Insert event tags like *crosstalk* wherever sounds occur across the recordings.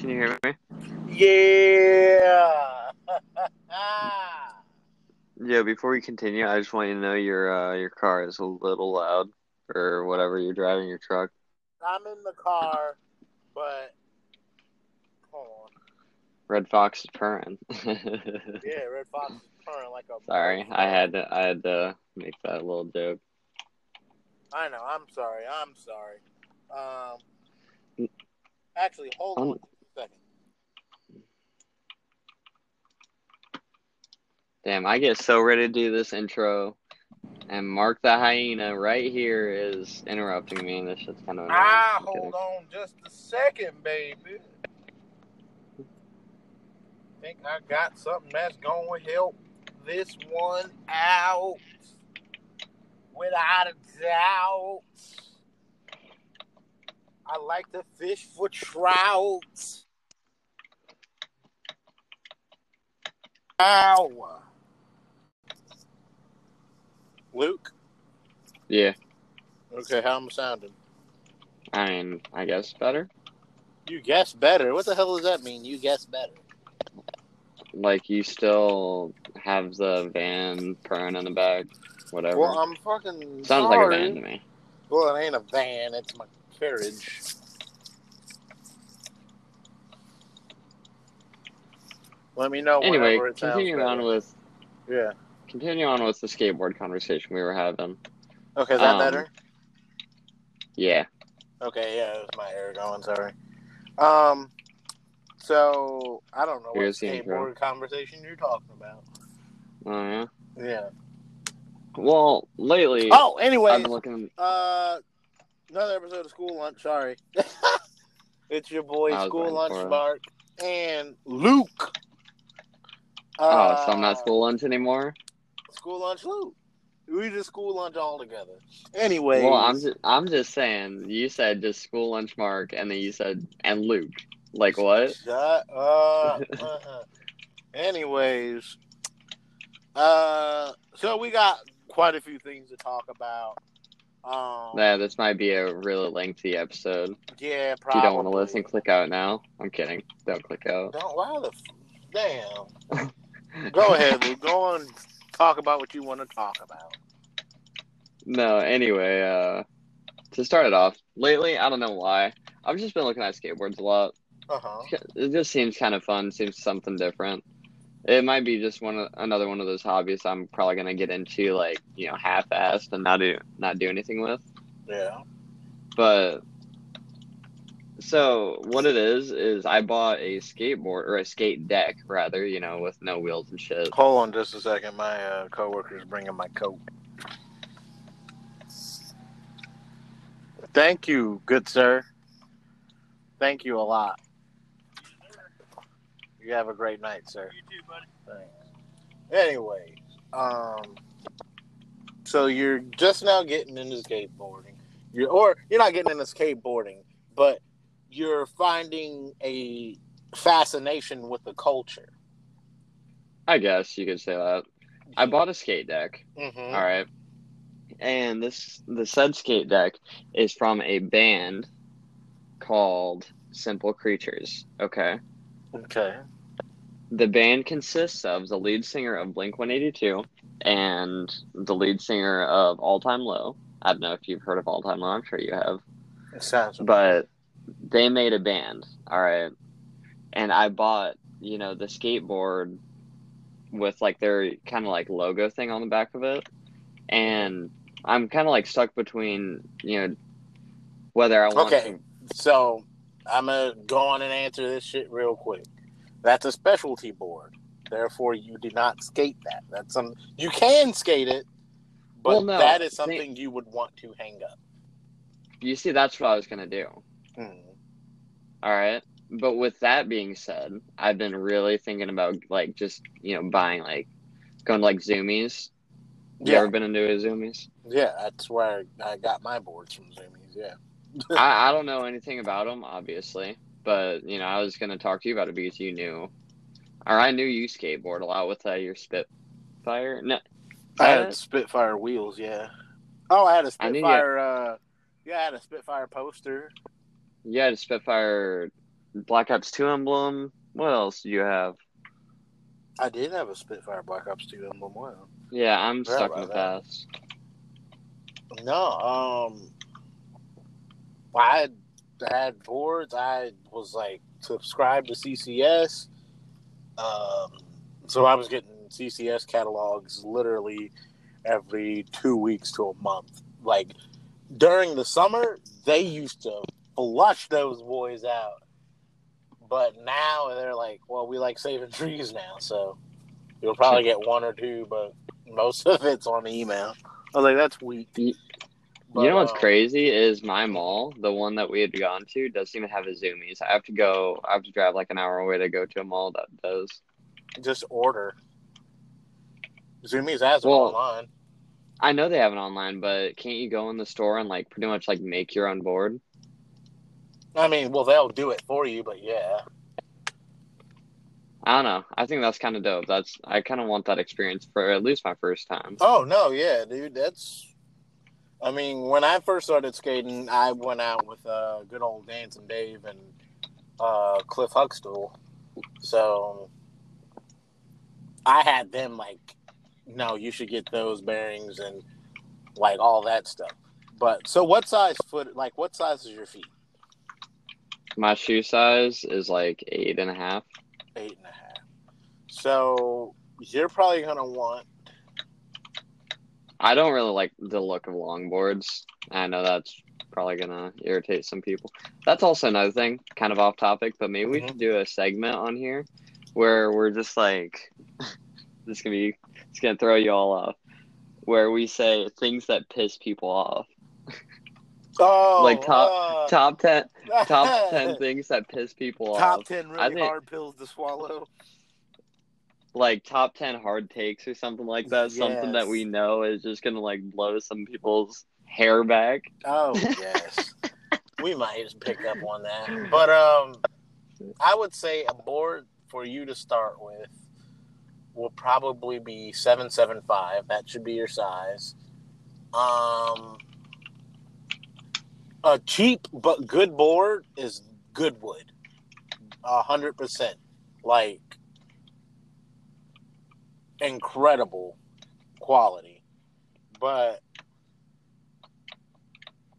Can you hear me? Yeah. Yeah. Before we continue, I just want you to know your uh, your car is a little loud, or whatever you're driving your truck. I'm in the car, but hold on. Red Fox is purring. *laughs* Yeah, Red Fox is purring like a. Sorry, I had to I had to make that little joke. I know. I'm sorry. I'm sorry. Um. Actually, hold on a second. Damn, I get so ready to do this intro, and Mark the hyena right here is interrupting me, and this shit's kind of annoying. Ah, I'm kidding. hold on just a second, baby. Think I got something that's going to help this one out without a doubt. I like to fish for trout. Ow. Luke? Yeah, Okay, how am I sounding? I mean, I guess better. You guess better. What the hell does that mean? You guess better. Like you still have the van purring in the back, whatever. Well, I'm fucking Sounds sorry. like a van to me. Well, it ain't a van. It's my carriage. Let me know Anyway, continuing on with Yeah. Continue on with the skateboard conversation we were having. Okay, is that Um, better? Yeah. Okay, yeah, it was my air going. Sorry. Um. So I don't know Here's what intro. skateboard conversation you're talking about. Oh yeah. Yeah. Well, lately Oh, anyway. I'm looking. uh, another episode of School Lunch. Sorry. *laughs* it's your boy School Lunch. Mark and Luke. Oh, so I'm Uh, not school lunch anymore. School lunch Luke. We just school lunch all together. Anyway, Well, I'm just I'm just saying. You said just school lunch, Mark, and then you said and Luke. Like what? Shut up. Uh-huh. Anyways, uh, so we got quite a few things to talk about. Um, Yeah, this might be a really lengthy episode. yeah, If probably. you don't want to listen, click out now. I'm kidding. Don't click out. Don't. Why the? f- Damn. *laughs* Go ahead, Luke. Go on. Talk about what you want to talk about. No, anyway, uh, to start it off, lately, I don't know why, I've just been looking at skateboards a lot. Uh huh. It just seems kind of fun, seems something different. It might be just one of, another one of those hobbies I'm probably gonna get into, like you know, half-assed and not do not do anything with. Yeah. But so what it is is I bought a skateboard or a skate deck rather, you know, with no wheels and shit. Hold on just a second. My uh, coworker's bringing my coat. Thank you, good sir. Thank you a lot. You have a great night, sir. You too, buddy. Thanks. Anyway, um, so you're just now getting into skateboarding. You're, or you're not getting into skateboarding, but you're finding a fascination with the culture. I guess you could say that. I bought a skate deck. Mm-hmm. All right. And this the said skate deck is from a band called Simple Creatures. Okay. Okay. The band consists of the lead singer of Blink 182 and the lead singer of All Time Low. I don't know if you've heard of All Time Low, I'm sure you have. It sounds. But they made a band, all right. And I bought, you know, the skateboard with like their kind of like logo thing on the back of it. And I'm kind of like stuck between, you know, whether I want Okay. So I'm gonna go on and answer this shit real quick. That's a specialty board. Therefore, you do not skate that. That's some you can skate it, but Well, no, that is they- something you would want to hang up. You see, that's what I was going to do. Hmm. All right. But with that being said, I've been really thinking about like just, you know, buying like going to like Zumiez. You Yeah, ever been into a Zumiez? yeah, that's where I got my boards from Zumiez. Yeah. *laughs* I, I don't know anything about them, obviously, but you know, I was gonna talk to you about it because you knew, or I knew you skateboard a lot with uh, your Spitfire. No, I had Spitfire wheels. Yeah. Oh, I had a Spitfire. uh, yeah, I had a Spitfire poster. You had a Spitfire Black Ops Two emblem. What else do you have? I did have a Spitfire Black Ops 2 emblem. Wow. Yeah, I'm stuck in the about past. No, um, I had, had boards. I was like subscribed to CCS. Um, so I was getting CCS catalogs literally every two weeks to a month. Like during the summer, they used to flush those boys out. But now they're like, well, we like saving trees now, so you'll probably get one or two, but most of it's on email. I was like, that's weak. You- But, you know what's um, crazy is my mall, the one that we had gone to, doesn't even have a Zumiez. I have to go. I have to drive like an hour away to go to a mall that does. Just order. Zumiez has it Well- online. I know they have it online, but can't you go in the store and like pretty much like make your own board? I mean, well, they'll do it for you, but yeah. I don't know. I think that's kind of dope. That's I kind of want that experience for at least my first time. Oh no, yeah, dude, that's. I mean, when I first started skating, I went out with uh, good old Dancing Dave and uh, Cliff Huxtable, so I had them like, no, you should get those bearings and like all that stuff. But so, what size foot? Like, what size is your feet? My shoe size is like eight and a half. Eight and a half. So you're probably gonna want. I don't really like the look of longboards. I know that's probably gonna irritate some people. That's also another thing, kind of off topic, but maybe we Mhm. should do a segment on here where we're just like, *laughs* this is gonna be, it's gonna throw you all off, where we say things that piss people off. Oh, Like top- uh, Top ten, top ten *laughs* things that piss people off. Top off. ten I really think- hard pills to swallow. Like top ten hard takes or something like that. Something that we know is just gonna like blow some people's hair back. Oh yes, we might just pick up on that. But um, I would say a board for you to start with will probably be seven seven five. That should be your size. Um, a cheap but good board is good wood, a hundred percent. Like incredible quality, but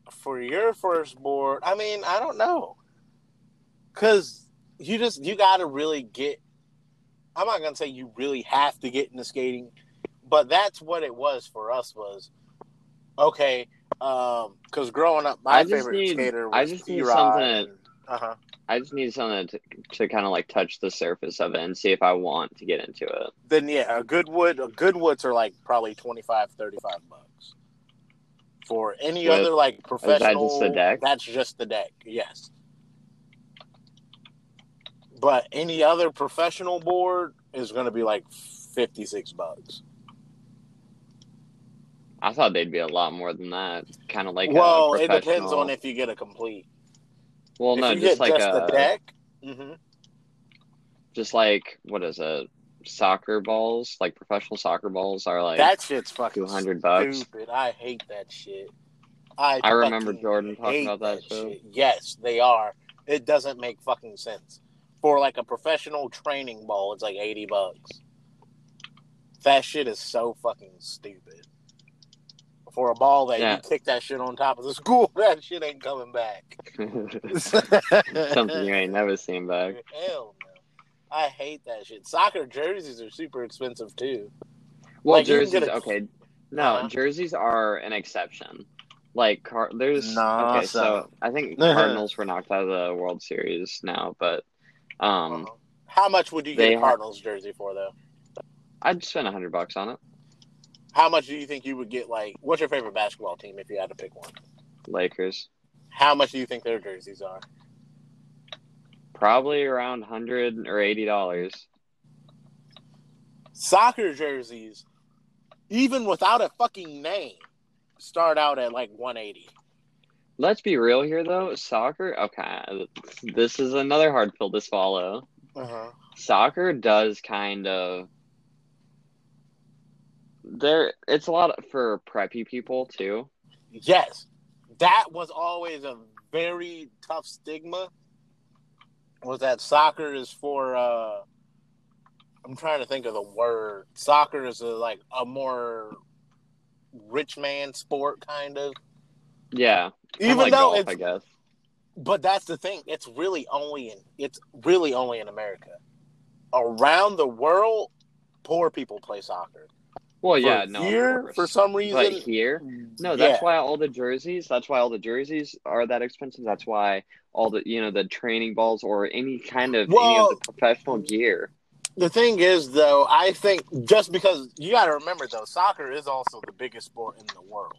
for your first board, I mean, I don't know, because you just you got to really get. I'm not gonna say you really have to get into skating, but that's what it was for us. Was okay, because growing up, my favorite need- skater was I just need something and- uh-huh. I just need something to, to kind of like touch the surface of it and see if I want to get into it. Then yeah, a good wood, a good woods are like probably 25, 35 bucks. For any With- other like professional, just the deck? That's just the deck. Yes. But any other professional board is going to be like fifty six bucks. I thought they'd be a lot more than that. Kind of like a well, it depends on if you get a complete. Well, if no, just like just a the deck, hmm just like what is it? Soccer balls, like professional soccer balls, are like that shit's fucking 200 bucks. stupid. I hate that shit. I I remember Jordan talking about that too. shit. Yes, they are. It doesn't make fucking sense. For like a professional training ball, it's like eighty bucks. That shit is so fucking stupid. For a ball that Yeah. you kick that shit on top of the *laughs* school, that shit ain't coming back. *laughs* *laughs* Something you ain't never seen back. Hell no. I hate that shit. Soccer jerseys are super expensive too. Well, Like, jerseys, a- okay. No, Uh-huh. jerseys are an exception. Like car, there's Nah, okay. so- So I think Cardinals were knocked out of the World Series now, but um, Uh-huh. How much would you they get a ha- Cardinals jersey for though? I'd spend a hundred bucks on it. How much do you think you would get? Like, what's your favorite basketball team if you had to pick one? Lakers, How much do you think their jerseys are? probably around hundred or eighty dollars. Soccer jerseys, even without a fucking name, start out at like 180. Let's be real here, though. Soccer, okay, this is another hard pill to swallow. Uh-huh. Soccer does kind of there. It's a lot for preppy people too. Yes, that was always a very tough stigma. was that soccer is for uh I'm trying to think of the word. Soccer is a, like a more rich man sport kind of. Yeah. Even like though golf, it's I guess. but that's the thing. It's really only in it's really only in America. Around the world, poor people play soccer. Well, yeah, no. here for some reason. But here, no, that's yeah. why all the jerseys. That's why all the jerseys are that expensive. That's why all the you know the training balls or any kind of any of the professional gear. The thing is, though, I think just because you got to remember, though, soccer is also the biggest sport in the world.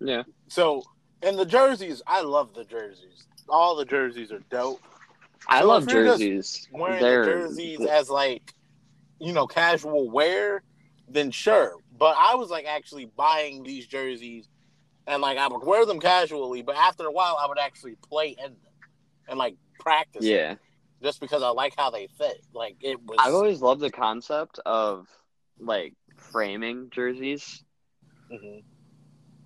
Yeah, So, and the jerseys, I love the jerseys. All the jerseys are dope. I So love if you're just jerseys. Wearing They're the jerseys as like, you know, casual wear, then sure. But I was like actually buying these jerseys, and like I would wear them casually, but after a while, I would actually play in them and like practice. them, yeah. just because I like how they fit. Like it was. I've always loved the concept of like framing jerseys. Mhm.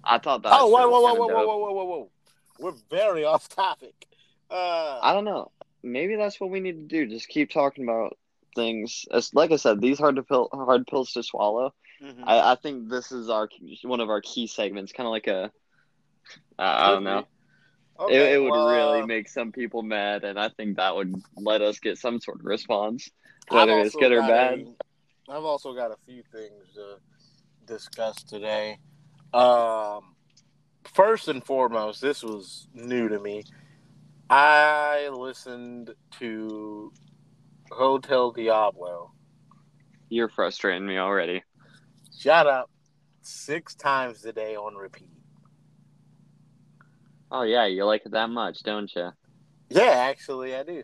I thought that. Oh, whoa, whoa, whoa, whoa, whoa, whoa, whoa, whoa! We're very *laughs* off topic. Uh, I don't know. Maybe that's what we need to do. Just keep talking about things. As like I said, these hard to pill, hard pills to swallow. mhm. I, I think this is our one of our key segments. Kind of like a. I I don't know. Okay, it, it would well, really uh, make some people mad, and I think that would let us get some sort of response, whether it's good or bad. I've also got a few things to discuss today. Um, first and foremost, this was new to me. I listened to Hotel Diablo. You're frustrating me already. Shut up. Six times a day on repeat. Oh yeah, you like it that much, don't you? Yeah, actually, I do.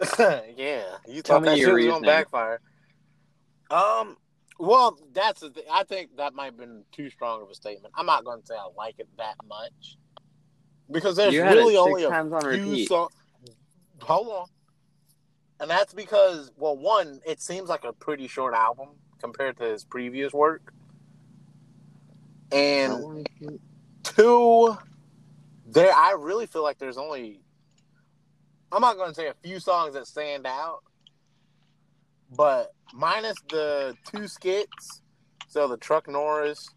*laughs* yeah, you Tell thought me that your shit was gonna backfire. Um, well, that's the thing. I think that might have been too strong of a statement. I'm not gonna say I like it that much because there's really only a times on few songs. Hold on, and that's because well, one, it seems like a pretty short album compared to his previous work, and two there i really feel like there's only i'm not going to say a few songs that stand out but minus the two skits so the truck norris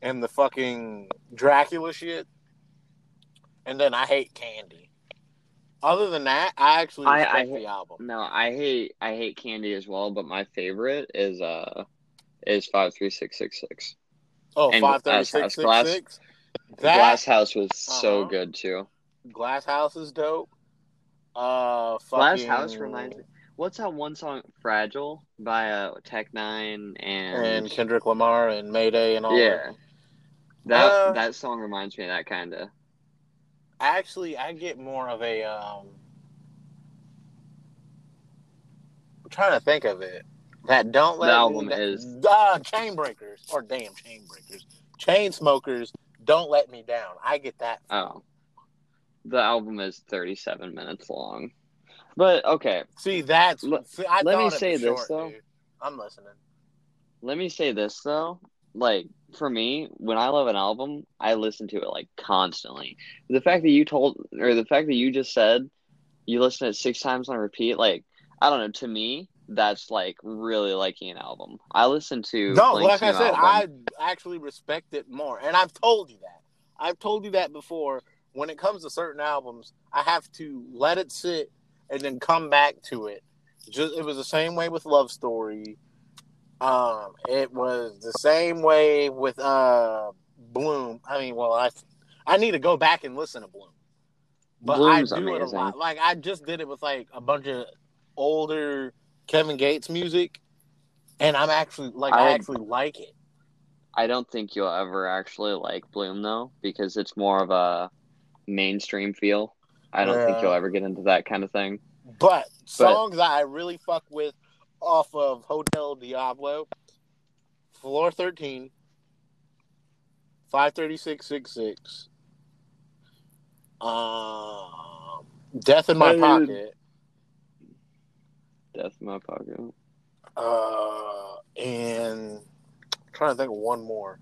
and the fucking dracula shit and then i hate candy other than that i actually I- I the album No, I hate I hate candy as well, but my favorite is uh is five three six six six. oh and five thirty Glass six House. Glass- that Glass House was so Uh-huh. good too. glass house is dope uh Glass House reminds me. What's that one song, "Fragile" by uh, Tech N9ne and, and kendrick lamar and mayday and all that yeah, that Uh, that song reminds me of that kind of. Actually, I get more of a. Um, I'm trying to think of it. That don't let The album Da- is- uh, chain breakers or damn chain breakers, chain smokers. Don't let me down. I get that. Oh, the album is thirty-seven minutes long, but okay. See, that's. Let- see, I let me say this, short, though. dude. I'm listening. Let me say this though, like for me, when I love an album, I listen to it like constantly. The fact that you told, or the fact that you just said, you listen to it six times on repeat, like I don't know. To me, that's like really liking an album. I listen to No, like I said, album. I actually respect it more, and I've told you that. I've told you that before. When it comes to certain albums, I have to let it sit and then come back to it. Just it was the same way with Love Story. Um, it was the same way with uh Bloom. I mean, well, I I need to go back and listen to Bloom, but Bloom's I do it a lot. Like I just did it with like a bunch of older Kevin Gates music, and I'm actually like I I- actually like it. I don't think you'll ever actually like Bloom though, because it's more of a mainstream feel. I don't think you'll ever get into that kind of thing. But songs that I really fuck with off of Hotel Diablo, Floor 13, 53666, um, Death in My Pocket, Death in my pocket. uh, and I'm trying to think of one more.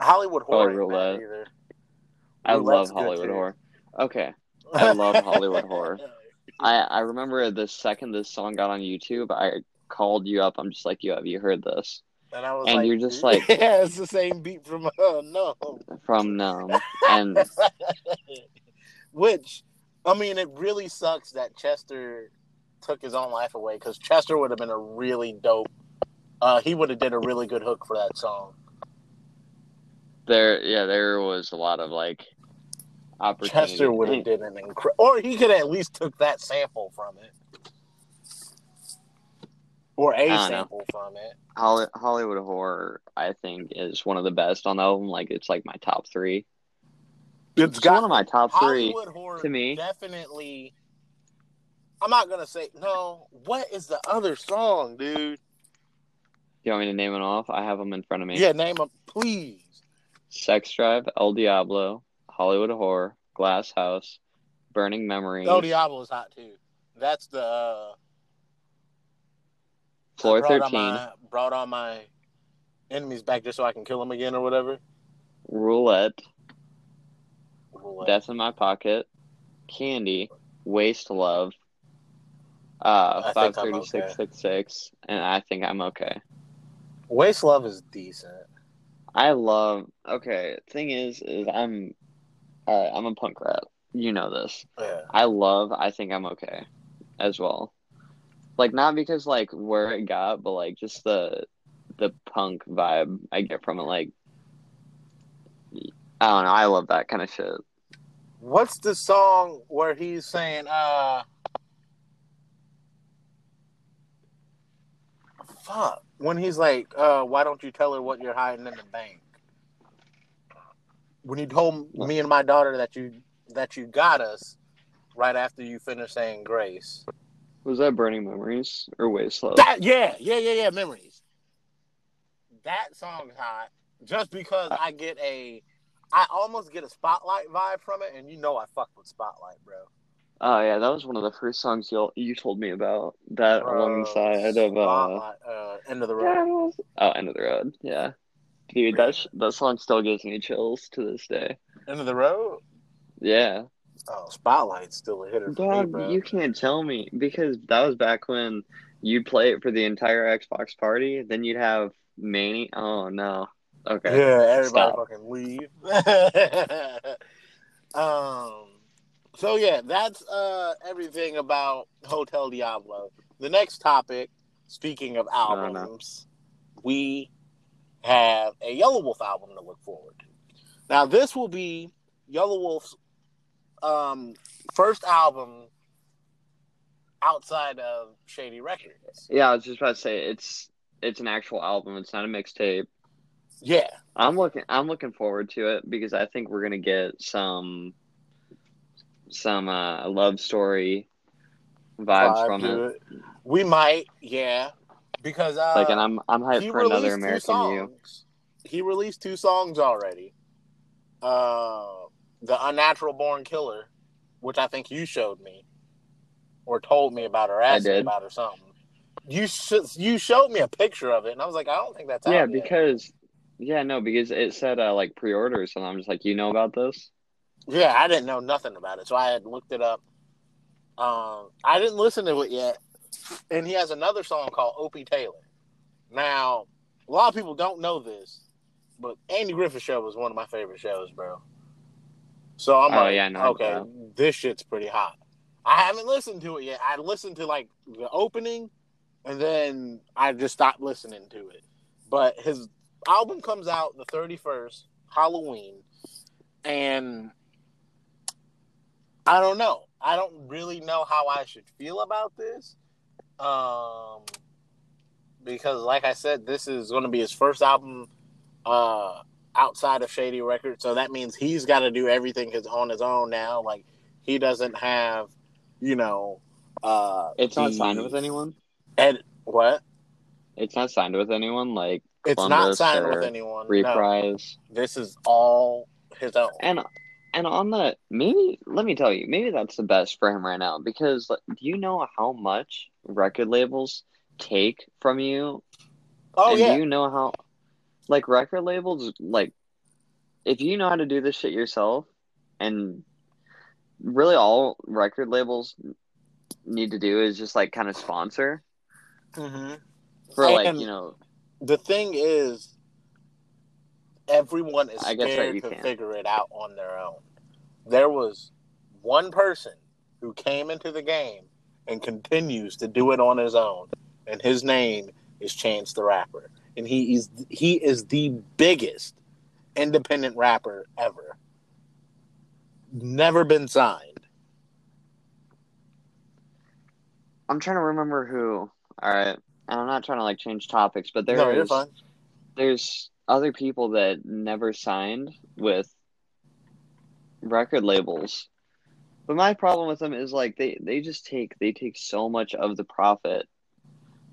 Hollywood Horror ain't bad Roulette. either. I Roulette's love Hollywood horror. Okay, *laughs* I love Hollywood horror. *laughs* I I remember the second this song got on YouTube, I called you up. I'm just like, yo, have you heard this And I was And like, you're just like- *laughs* yeah, it's the same beat from uh, no. from Numb? And *laughs* Which, I mean, it really sucks that Chester took his own life away because Chester would have been a really dope. Uh, he would have did a really good hook for that song. there, yeah, there was a lot of like opportunity. Chester would have did an incredible, or he could at least took that sample from it, or a don't know. sample from it. Hollywood horror, I think, is one of the best on the album. Like it's like my top three. It's It's one of my top three. Horror to me. definitely. I'm not gonna say no. What is the other song, dude? You want me to name it off? I have them in front of me. Yeah, name them, please. Sex Drive, El Diablo, Hollywood Horror, Glass House, Burning Memories, El Diablo's hot too. That's the uh, Floor brought on 13, my, brought on my enemies back just so I can kill them again or whatever. Roulette, Roulette. Death in My Pocket, Candy, Waste Love, uh, I think 53666, and I think I'm okay. Waste Love is decent. I love. Okay, thing is, is I'm, uh, I'm a punk rat. You know this. Yeah. I love. I think I'm okay, as well. Like not because like where it got, but like just the, the punk vibe I get from it. Like, I don't know. I love that kind of shit. What's the song where he's saying, uh, fuck, when he's like, uh, why don't you tell her what you're hiding in the bank? When you told me and my daughter that you that you got us right after you finished saying grace. Was that Burning Memories or Waste Love? That yeah, yeah, yeah, yeah, memories. That song's hot just because I get a I almost get a spotlight vibe from it, and you know I fuck with spotlight, bro. Oh yeah, that was one of the first songs you you told me about. That Bro, alongside of uh, uh, end of the road. oh, End of the Road. Yeah, dude, that sh- that song still gives me chills to this day. End of the road. Yeah, Oh, Spotlight's still a hitter for me, you can't tell me because that was back when you'd play it for the entire Xbox party. Then you'd have Mani. Oh no. Okay. Yeah, everybody Stop. fucking leave. *laughs* um. So yeah, that's uh everything about Hotel Diablo. The next topic, speaking of albums, we have a Yelawolf album to look forward to. Now, this will be Yelawolf's um first album outside of Shady Records. Yeah, I was just about to say it's it's an actual album. It's not a mixtape. Yeah, I'm looking I'm looking forward to it because I think we're gonna get some some uh love story vibes vibe from it. it. We might, yeah, because uh, Like and I'm I'm hyped for another American You. He released two songs already. Uh, the Unnatural Born Killer, which I think you showed me, or told me about, or asked me about, or something. You sh- you showed me a picture of it, and I was like, I don't think that's Yeah, yet. because yeah, no, because it said uh, like pre-orders and I'm just like, you know about this? Yeah, I didn't know nothing about it, so I had looked it up. Um, I didn't listen to it yet, and he has another song called Opie Taylor. Now, a lot of people don't know this, but Andy Griffith Show was one of my favorite shows, bro. So I'm Oh, like, yeah, know okay, that. this shit's pretty hot. I haven't listened to it yet. I listened to like the opening, and then I just stopped listening to it. But his album comes out the 31st, Halloween, and I don't know. I don't really know how I should feel about this. Um, because like I said, this is going to be his first album uh outside of Shady Records, so that means he's got to do everything his on his own now. Like he doesn't have, you know, uh It's not signed with anyone. And what? It's not signed with anyone like It's not signed with anyone. No, Reprise. this is all his own. And and on the maybe let me tell you, maybe that's the best for him right now because like, do you know how much record labels take from you? oh and yeah, do you know how, like record labels, like if you know how to do this shit yourself, and really all record labels need to do is just like kind of sponsor Mm-hmm. for like And- you know The thing is, everyone is I guess scared you to can't. figure it out on their own. There was one person who came into the game and continues to do it on his own, and his name is Chance the Rapper, and he is he is the biggest independent rapper ever. Never been signed. I'm trying to remember who. All right, and I'm not trying to like change topics, but no, you're there's there's other people that never signed with record labels. But my problem with them is like they they just take they take so much of the profit.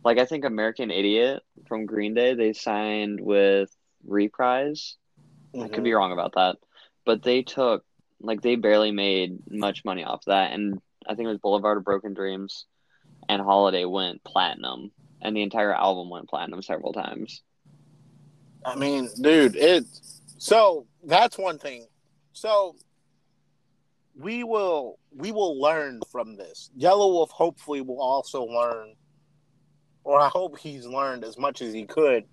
Like I think American Idiot from Green Day they signed with Reprise. I could be Mhm. wrong about that, but they took like they barely made much money off that, and I think it was Boulevard of Broken Dreams and Holiday went platinum, and the entire album went platinum several times. I mean, dude, it. So that's one thing. So we will we will learn from this. Yelawolf hopefully will also learn, or I hope he's learned as much as he could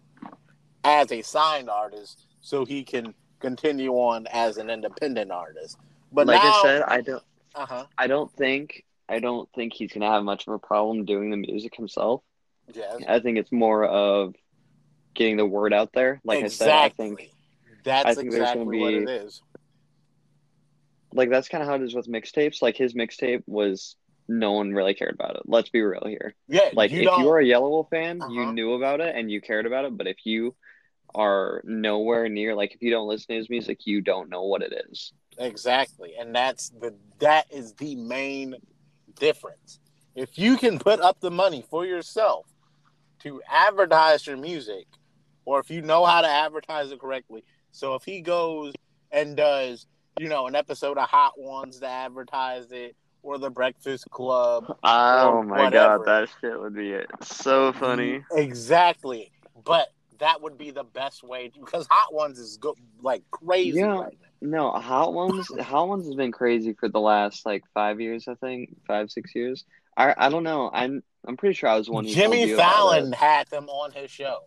as a signed artist, so he can continue on as an independent artist. But like now, I said, I don't. uh huh, I don't think I don't think he's gonna have much of a problem doing the music himself. yes, I think it's more of getting the word out there. Like exactly. I said, I think that's I think there's exactly gonna what it is. Like that's kind of how it is with mixtapes. Like his mixtape was no one really cared about it. Let's be real here. Yeah, Like you if don't. you were a Yelawolf fan, you Uh-huh. knew about it and you cared about it. But if you are nowhere near, like if you don't listen to his music, you don't know what it is. Exactly. And that's the that is the main difference. If you can put up the money for yourself to advertise your music, or if you know how to advertise it correctly. So if he goes and does, you know, an episode of Hot Ones to advertise it, or the Breakfast Club. Oh my whatever. god, that shit would be it. so funny. Mm, exactly. But that would be the best way because Hot Ones is go- like crazy Yeah. right. No, Hot Ones. *laughs* Hot Ones has been crazy for the last like five years. I think five, six years. I I don't know. I'm I'm pretty sure I was one Jimmy Fallon had them on his show.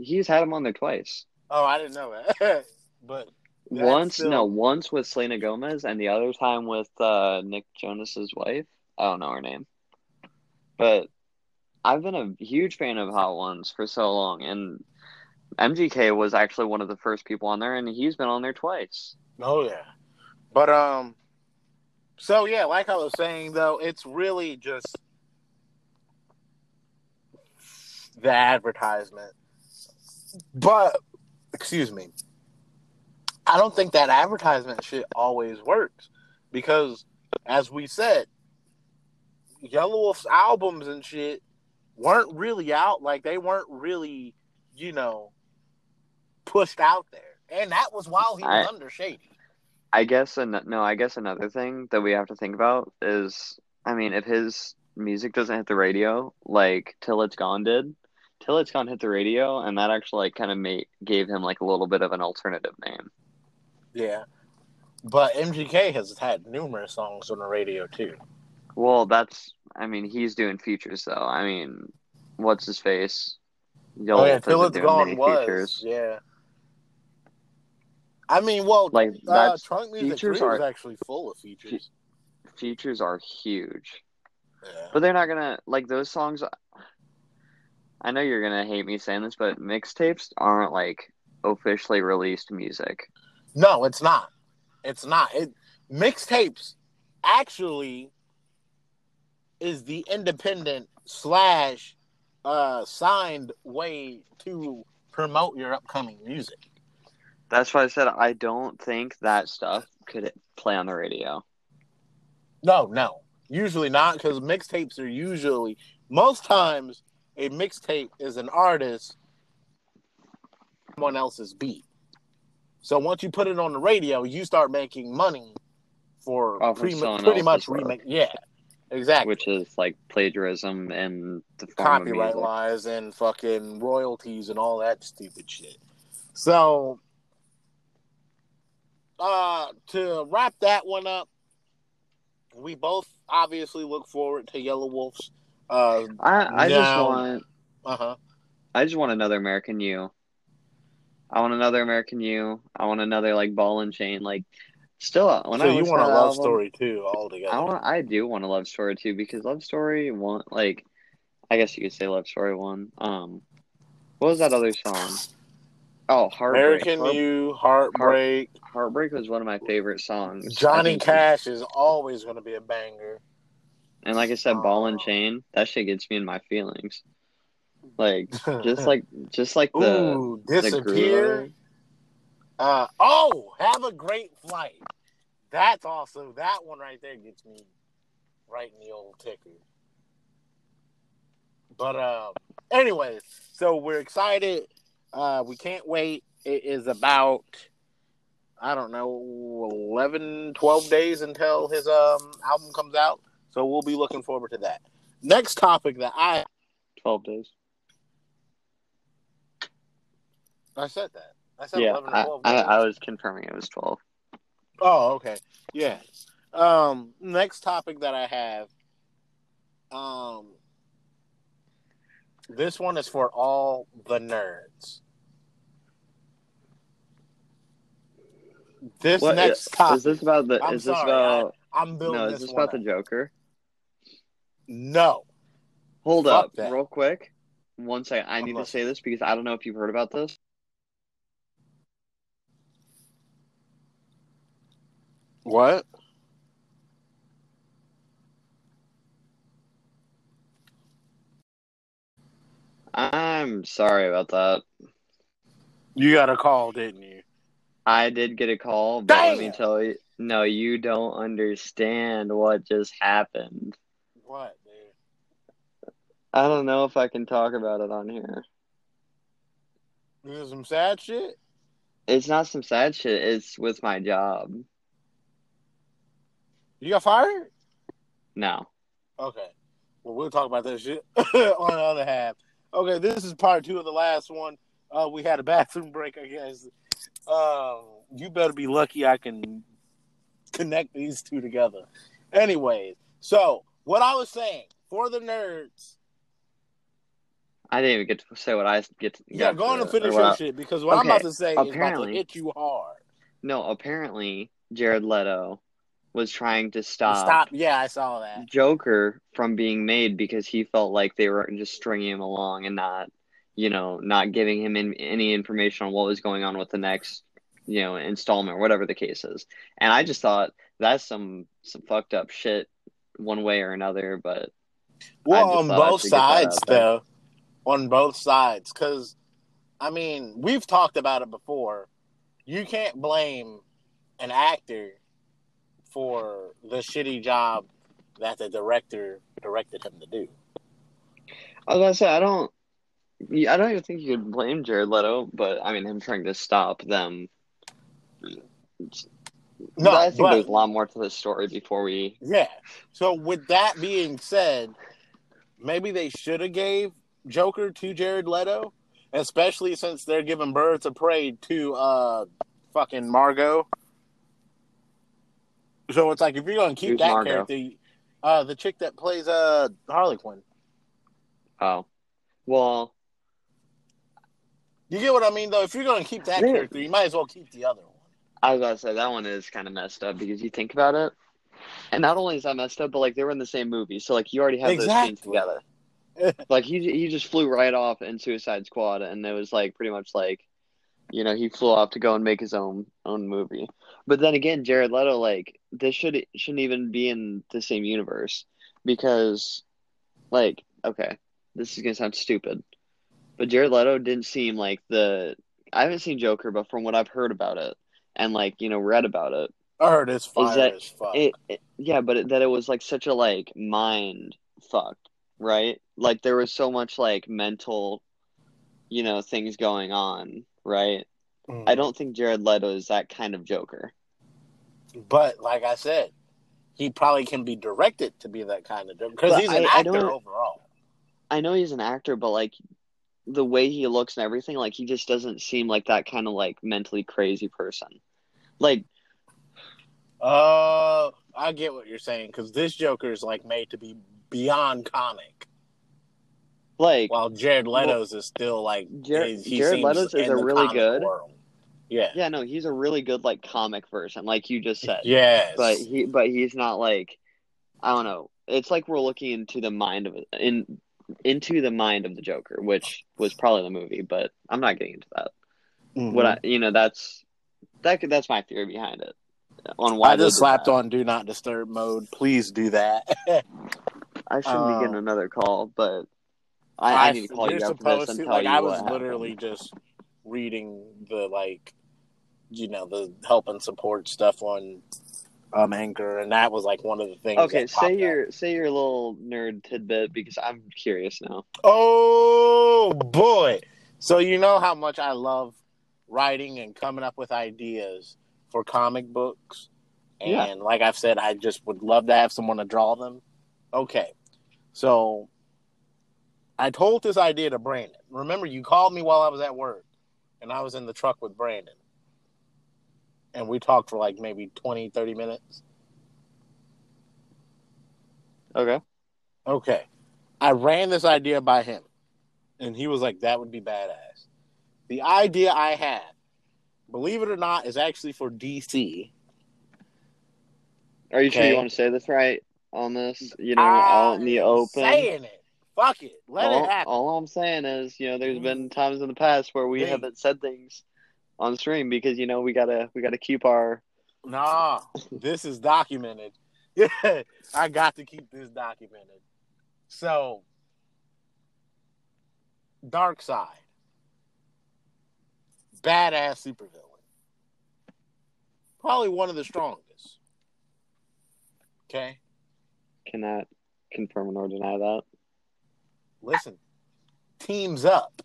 He's had them on there twice. Oh, I didn't know that. *laughs* but That's once, still- no, once with Selena Gomez, and the other time with uh, Nick Jonas's wife. I don't know her name, but I've been a huge fan of Hot Ones for so long, and MGK was actually one of the first people on there, and he's been on there twice. oh yeah. But um so yeah, like I was saying though, it's really just the advertisement. But excuse me. I don't think that advertisement shit always works because as we said, Yelawolf's albums and shit weren't really out like they weren't really, you know, pushed out there. And that was while he was I- under Shady. I guess an- no, I guess another thing that we have to think about is, I mean, if his music doesn't hit the radio like Till It's Gone did, Till It's Gone hit the radio, and that actually like kind of made gave him like a little bit of an alternative name. Yeah. But MGK has had numerous songs on the radio too. Well, that's, I mean, he's doing features though. I mean, what's his face? Yellow oh yeah, Wolf Till isn't It's doing Gone was. features. Yeah. I mean, well, Like uh, Trunk Muzik features are- actually full of features. features are huge. Yeah. But they're not gonna like those songs. I know you're gonna hate me saying this, but mixtapes aren't like officially released music. No, it's not. It's not. It mixtapes actually is the independent slash uh signed way to promote your upcoming music. That's why I said I don't think that stuff could play on the radio. No, no. Usually not because mixtapes are usually most times a mixtape is an artist someone else's beat. So once you put it on the radio, you start making money for Off of pretty, much remake. Yeah, exactly. which is like plagiarism and the Copyright laws and fucking royalties and all that stupid shit. So, uh, to wrap that one up, we both obviously look forward to Yelawolf's. Uh, I I just want uh huh. I just want another American You. I want another American You. I want another like ball and chain. Like still when So I you want a love album, story too, altogether. I want I do want a love story too because love story one like I guess you could say love story one. Um, what was that other song? Oh, heartbreak. American Heart- You, Heartbreak, Heartbreak was one of my favorite songs. Johnny Cash is always going to be a banger. And like I said, ball and chain. That shit gets me in my feelings. Like *laughs* just like just like the Ooh, the disappear. groove. Uh, oh, have a great flight. That's also that one right there gets me right in the old ticker. But um, anyways, so we're excited. Uh, we can't wait. It is about I don't know 11, 12 days until his um album comes out. So we'll be looking forward to that. Next topic that I Twelve days. I said that. I said Yeah, 11 or I, 12 I. I was confirming it was twelve. Oh, okay. Yeah. Um, next topic that I have. Um, this one is for all the nerds. This What next is topic, this about the? I'm is this sorry, about? I'm building No, is this this about the. Joker? No. Hold Fuck up, that. real quick. One second. I need to say this because I don't know if you've heard about this. What? I'm sorry about that. You got a call, didn't you? I did get a call, but let me tell you, no, you don't understand what just happened. What, dude? I don't know if I can talk about it on here. This is some sad shit. It's not some sad shit. It's with my job. You got fired? No. Okay. Well, we'll talk about that shit *laughs* on the other half. Okay, this is part two of the last one. Uh, we had a *laughs* bathroom break, I guess. Um, you better be lucky I can connect these two together. Anyways, so what I was saying for the nerds. I didn't even get to say what I get. To, Yeah, go on and finish your I- shit because what I'm about to say is about to hit you hard. No, apparently Jared Leto was trying to stop, Stop. Yeah, I saw that. Joker from being made because he felt like they were just stringing him along and not, you know, not giving him in, any information on what was going on with the next, you know, installment or whatever the case is. And I just thought that's some some fucked up shit, one way or another. But Well, on both should get that sides, though. On both sides, because I mean, we've talked about it before. You can't blame an actor for the shitty job that the director directed him to do. I was gonna say I don't, I don't even think you could blame Jared Leto, but I mean him trying to stop them. No, I think but- there's a lot more to this story before we Yeah. So with that being said, maybe they should have gave Joker to Jared Leto, especially since they're giving Birds of Prey to uh fucking Margot. So it's like if you're gonna keep Who's that Margot? character, uh the chick that plays uh Harley Quinn. Oh, well, You get what I mean though? If you're gonna keep that character, you might as well keep the other one. I was about to say that one is kind of messed up because you think about it, and not only is that messed up, but like they were in the same movie, so like you already have those scenes together. *laughs* like he he just flew right off in Suicide Squad, and it was like pretty much like, you know, he flew off to go and make his own own movie. But then again, Jared Leto, like this should shouldn't even be in the same universe because, like, okay, this is gonna sound stupid, but Jared Leto didn't seem like the. I haven't seen Joker, but from what I've heard about it and like you know read about it, I heard it's fire that- as fuck. it, it yeah, but it, that it was like such a like mind fuck, right? Like there was so much like mental, you know, things going on, right? Mm. I don't think Jared Leto is that kind of Joker. But like I said, he probably can be directed to be that kind of Joker because he's an I- I actor don't- overall. I know he's an actor, but like the way he looks and everything, like he just doesn't seem like that kind of like mentally crazy person. Like Uh, I get what you're saying because this Joker is like made to be beyond comic, Like while Jared Leto's is still like Jar- he- he Jared seems Leto's is in a really good- world. Yeah. yeah, no, he's a really good like comic version, like you just said. Yes. But he but he's not like I don't know. It's like we're looking into the mind of in into the mind of the Joker, which was probably the movie, but I'm not getting into that. Mhm. What I you know, that's that could that's my theory behind it. On why I they just slapped that. on do not disturb mode. Please do that. *laughs* I shouldn't be getting um, another call, but I, I, need to call you this and to- tell like you I was literally happened. just reading the like you know the help and support stuff on um Anchor, and that was like one of the things. Okay, say up. your say your little nerd tidbit because I'm curious now. Oh boy! So you know how much I love writing and coming up with ideas for comic books, and Yeah. like I've said, I just would love to have someone to draw them. Okay, so I told this idea to Brandon. Remember, you called me while I was at work, and I was in the truck with Brandon, and we talked for like maybe 20, 30 minutes. Okay. Okay. I ran this idea by him, and he was like, that would be badass. The idea I had, believe it or not, is actually for DC. Are you sure you want to say this right on this? You know, out in the open. saying it. Fuck it. Let all, it happen. all I'm saying is, you know, there's mm-hmm. been times in the past where we haven't said things on stream because you know we gotta we gotta keep our Nah, *laughs* this is documented. Yeah, *laughs* I got to keep this documented. So, Darkseid, badass supervillain, probably one of the strongest. Okay, cannot confirm nor deny that. Listen, teams up.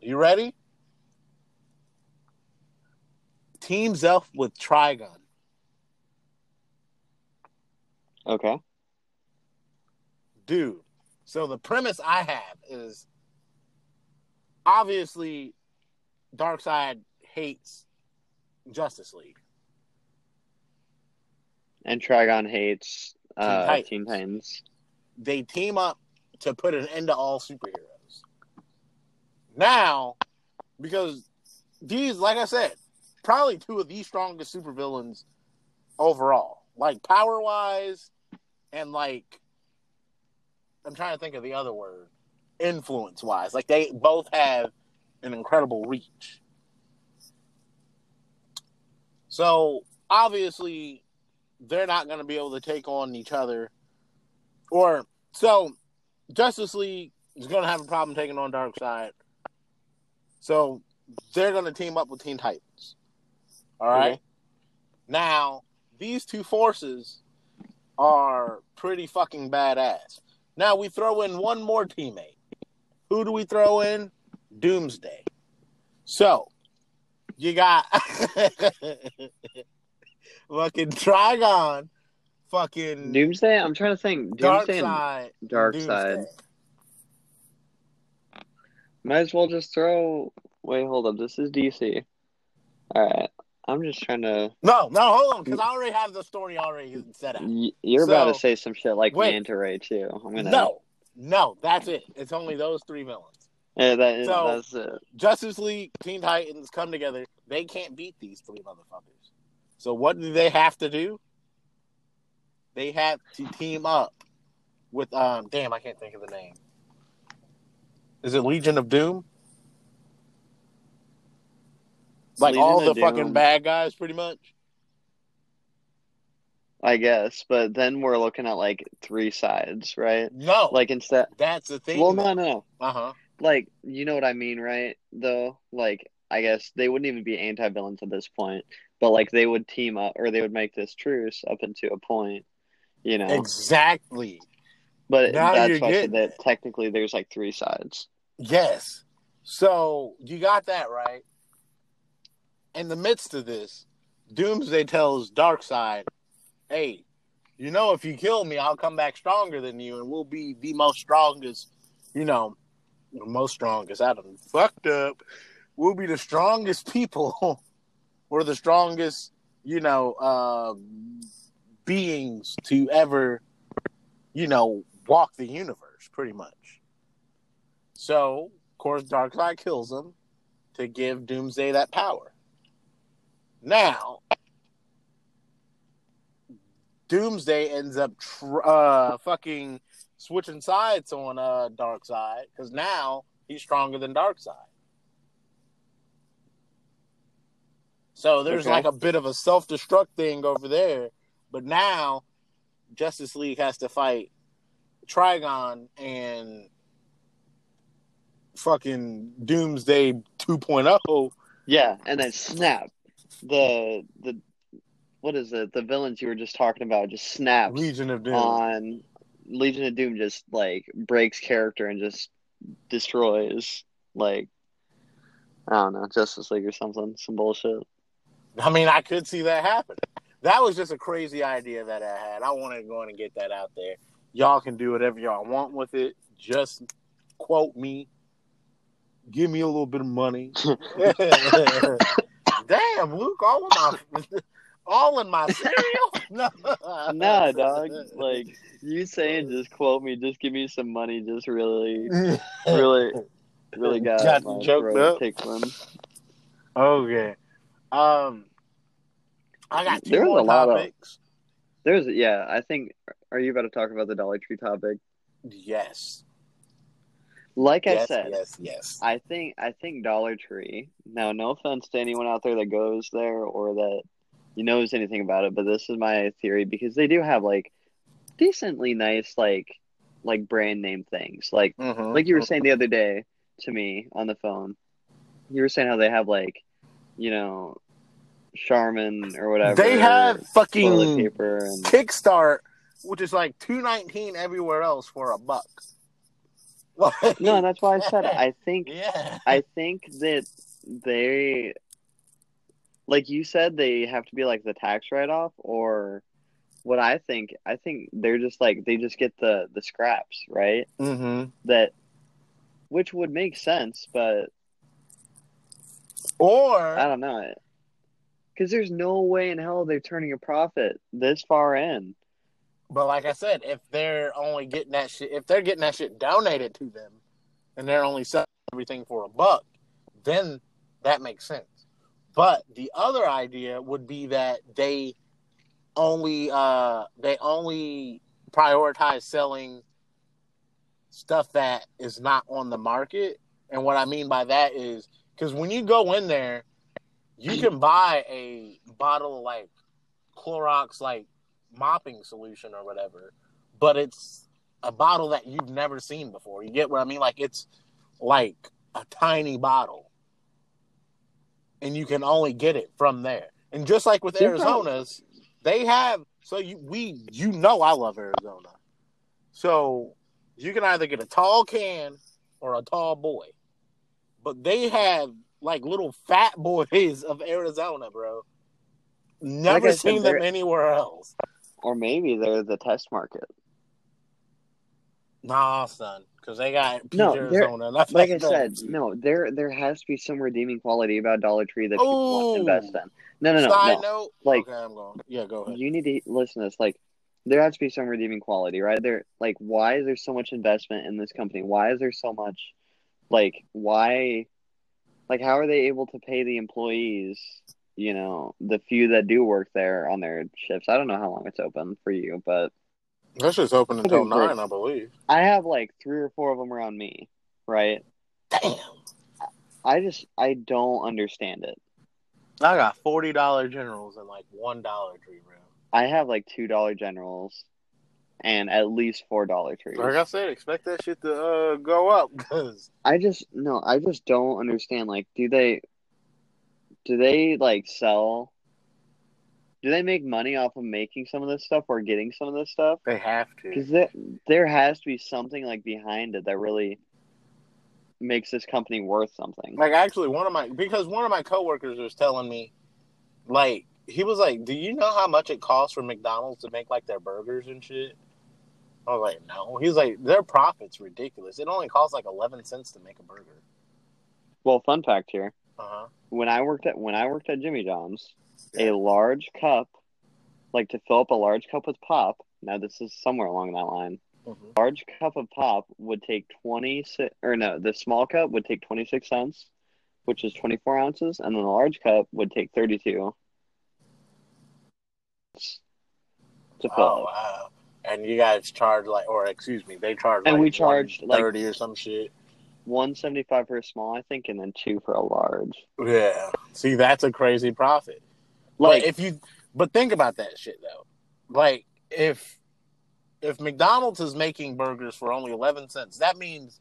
You ready? Teams up with Trigon. Okay. dude. So the premise I have is obviously Darkseid hates Justice League. And Trigon hates uh, Titans. Teen Titans. They team up to put an end to all superheroes. Now, because these, like I said, probably two of the strongest supervillains overall, like power wise, and like I'm trying to think of the other word, influence wise. Like they both have an incredible reach. So obviously, they're not going to be able to take on each other, or so Justice League is going to have a problem taking on Darkseid, So they're going to team up with Teen Titans. All right. Now these two forces are pretty fucking badass. Now we throw in one more teammate. Who do we throw in? Doomsday. So you got *laughs* fucking Trigon, fucking Doomsday? I'm trying to think. Dark Doomsday and Side, Dark Doomsday. Side. Might as well just throw. Wait, hold up. This is DC. All right. I'm just trying to. No, no, hold on, because I already have the story already set y- You're about to say some shit like wait. Manta Ray too. I'm gonna. No, no, that's it. It's only those three villains. Yeah, that is, So- that's it. Justice League, Teen Titans come together. They can't beat these three motherfuckers. So what do they have to do? They have to team up with um. Damn, I can't think of the name. Is it Legion of Doom? Like Legion all the Doom. fucking bad guys, pretty much. I guess, but then we're looking at like three sides, right? No, Like instead. that's the thing. Well, no, no. Uh huh. Like you know what I mean, right? Though, like I guess they wouldn't even be anti-villains at this point, but like they would team up or they would make this truce up into a point, you know. Exactly. But Now that's why I said getting that technically there's like three sides. Yes. So you got that right. In the midst of this, Doomsday tells Darkseid, "Hey, you know, if you kill me, I'll come back stronger than you, and we'll be the most strongest. You know, the most strongest. I done fucked up. We'll be the strongest people, *laughs* or the strongest you know, uh, beings to ever, you know, walk the universe, pretty much. So, of course, Darkseid kills him to give Doomsday that power. Now, Doomsday ends up tr- uh, fucking switching sides on uh, Darkseid because now he's stronger than Darkseid. So there's Okay. like a bit of a self destruct thing over there. But now Justice League has to fight Trigon and fucking Doomsday oh. 2.0. Yeah, and then snap. The the what is it? The villains you were just talking about just snaps Legion of Doom. on Legion of Doom just like breaks character and just destroys like I don't know, Justice League or something, some bullshit. I mean, I could see that happen. That was just a crazy idea that I had. I wanted to go in and get that out there. Y'all can do whatever y'all want with it. Just quote me. Give me a little bit of money. *laughs* Damn, Luke, all in my *laughs* all in my cereal. *laughs* No, Nah, dog. Like you saying just quote me, just give me some money, just really really really got, Got my choked throat up. Okay. Um, I got two There's a lot of- There's yeah, I think are you about to talk about the Dollar Tree topic? Yes. Like I said, yes, yes. I think I think Dollar Tree. Now, no offense to anyone out there that goes there or that knows anything about it, but this is my theory because they do have like decently nice like like brand name things. Like Mhm. like you were saying the other day to me on the phone. You were saying how they have like you know Charmin or whatever. they have fucking paper and Kickstart, which is like two nineteen everywhere else for a buck. *laughs* Like- no, that's why I said I think *laughs* yeah. I think that they, like you said, they have to be like the tax write off, or what I think. I think they're just like they just get the the scraps, right? Mm-hmm. That, which would make sense, but Or I don't know. Because there's no way in hell they're turning a profit this far in. But like I said, if they're only getting that shit, if they're getting that shit donated to them, and they're only selling everything for a buck, then that makes sense. But the other idea would be that they only uh they only prioritize selling stuff that is not on the market. And what I mean by that is because when you go in there, you can buy a bottle of like Clorox like mopping solution or whatever, but it's a bottle that you've never seen before. You get what I mean? Like it's like a tiny bottle, and you can only get it from there. And just like with Arizona's, they have so you we you know I love Arizona, so you can either get a tall can or a tall boy, but they have like little fat boys of Arizona, bro. Never Like seen them anywhere else. Or maybe they're the test market. Nah, son, because they got Peach No, Arizona. and Like I said, no, there there has to be some redeeming quality about Dollar Tree that people want to invest in. No, no, no, Side no. note, Like- okay, I'm going. Yeah, go ahead. You need to listen to this. Like, there has to be some redeeming quality, right? There, like, why is there so much investment in this company? Why is there so much, like, why, like, how are they able to pay the employees? You know, the few that do work there on their shifts. I don't know how long it's open for you, but This is open until Okay, great. nine, I believe. I have like three or four of them around me, right? Damn, I just I don't understand it. I got forty dollar generals and like one Dollar Tree, bro. I have like two dollar generals and at least four dollar trees. Like I said, expect that shit to uh, go up because I just no, I just don't understand. Like, do they do they like sell? Do they make money off of making some of this stuff or getting some of this stuff? they have Because to. there, there has to be something like behind it that really makes this company worth something. Like actually, one of my because one of my coworkers was telling me, like he was like, "Do you know how much it costs for McDonald's to make like their burgers and shit?" I was like, "No." He was like, "Their profit's ridiculous. It only costs like eleven cents to make a burger." Well, fun fact here: Uh huh. when I worked at when I worked at Jimmy John's, a large cup, like to fill up a large cup with pop. Now this is somewhere along that line. Mhm. Large cup of pop would take twenty six, or no, the small cup would take twenty six cents, which is twenty four ounces, and then the large cup would take thirty two. To fill Oh up. wow! And you guys charge like, or excuse me, they charge And like we charged, like- thirty or some shit. One seventy five for a small, I think, and then two for a large. Yeah. See, that's a crazy profit. Like Like if you, but think about that shit though. Like if if McDonald's is making burgers for only eleven cents, that means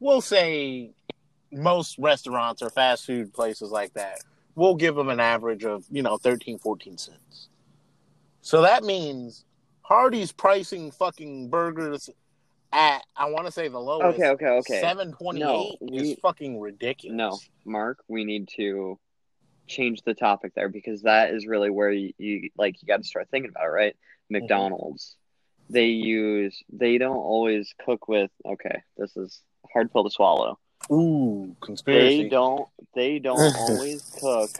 we'll say most restaurants or fast food places like that we'll give them an average of you know 13 14 cents so that means Hardee's pricing fucking burgers at i want to say the lowest okay, okay, okay. 728 No, is fucking ridiculous No, Mark, we need to change the topic there because that is really where you, you like you got to start thinking about it, right? Mm-hmm. McDonald's, they use they don't always cook with. Okay, this is hard pill to swallow. ooh conspiracy They don't they don't *laughs* always cook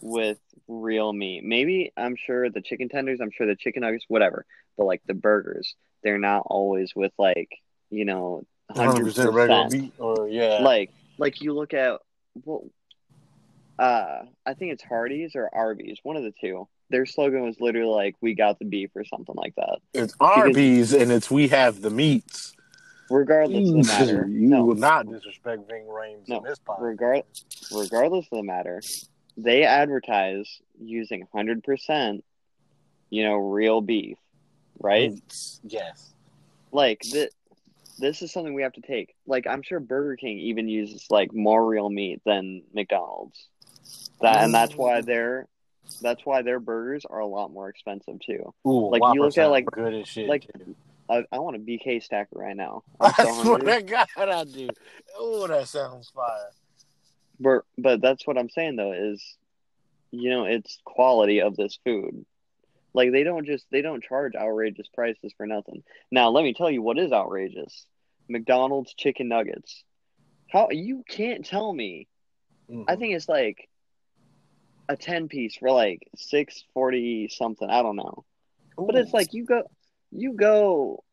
with real meat. Maybe I'm sure the chicken tenders, I'm sure the chicken nuggets, whatever. But like the burgers, they're not always with like you know hundred 100% regular meat or yeah like like you look at well uh i think it's hardee's or arby's one of the two their slogan was literally like we got the beef or something like that it's arby's and it's we have the meats regardless of the *laughs* matter you no will not disrespect Ving Rhames No, in this podcast. regard regardless of the matter they advertise using 100% you know real beef right Yes. like th- this is something we have to take like i'm sure burger king even uses like more real meat than mcdonald's that and that's why mm. their that's why their burgers are a lot more expensive too Ooh, Like, you look at, like- good as shit. like- too. i, I want a bk stacker right now i'm *laughs* I so swear hungry to God, I do. Oh, that sounds fire. But, but that's what i'm saying though is you know it's quality of this food. Like they don't just they don't charge outrageous prices for nothing. Now let me tell you what is outrageous. Mcdonald's chicken nuggets. How you can't tell me. I mm-hmm. think it's like a ten piece for like six forty something. I don't know, but it's like you go, you go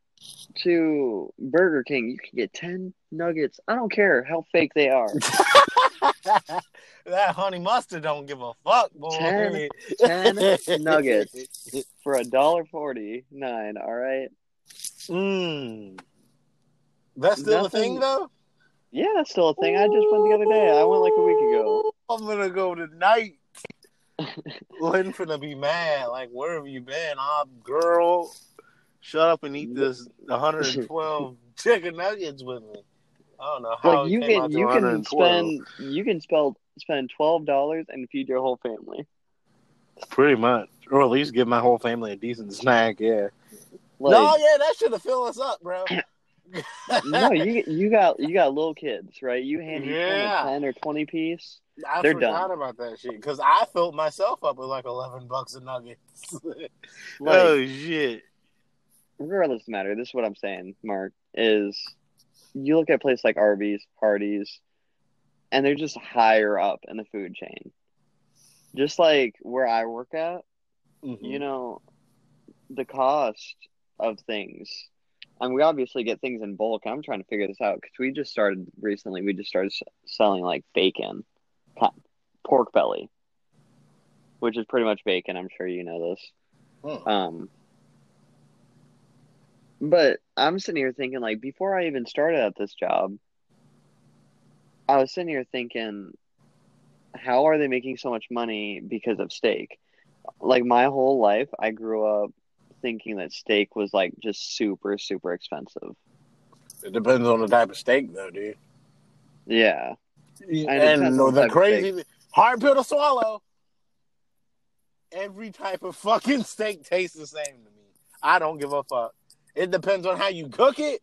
to Burger King, you can get ten nuggets. I don't care how fake they are. *laughs* *laughs* that honey mustard don't give a fuck, boy. Ten- ten *laughs* nuggets. *laughs* For a dollar forty nine, all right. Mm. That's still a thing, though. Yeah, that's still a thing. I just went the other day. I went like a week ago. I'm gonna go tonight. Lynn's gonna be mad. Like, where have you been? Ah, girl, shut up and eat this 112 chicken nuggets with me. I don't know how Like it you came out can to you can spend you can spell spend twelve dollars and feed your whole family. pretty much, or at least give my whole family a decent snack. Yeah. Like, no, yeah, that should have filled us up, bro. *clears throat* no, you you got you got little kids, right? You hand each Yeah. one a ten or twenty piece. I They're forgot done. about that shit because I filled myself up with like 11 bucks of nuggets. *laughs* Like, oh shit. regardless of the matter, this is what I'm saying, Mark, is you look at places like Arby's, Hardee's, and they're just higher up in the food chain. Just like where I work at, Mm-hmm. you know, the cost of things. And we obviously get things in bulk. I'm trying to figure this out because we just started recently. We just started s- selling like bacon, po- pork belly, which is pretty much bacon. I'm sure you know this. Um, but I'm sitting here thinking, like, before I even started at this job, I was sitting here thinking, how are they making so much money because of steak? Like, my whole life, I grew up thinking that steak was like just super, super expensive. It depends on the type of steak, though, dude. Yeah. it And, the the crazy hard pill to swallow. Every type of fucking *laughs* steak tastes the same to me. I don't give a fuck. It depends on how you cook it,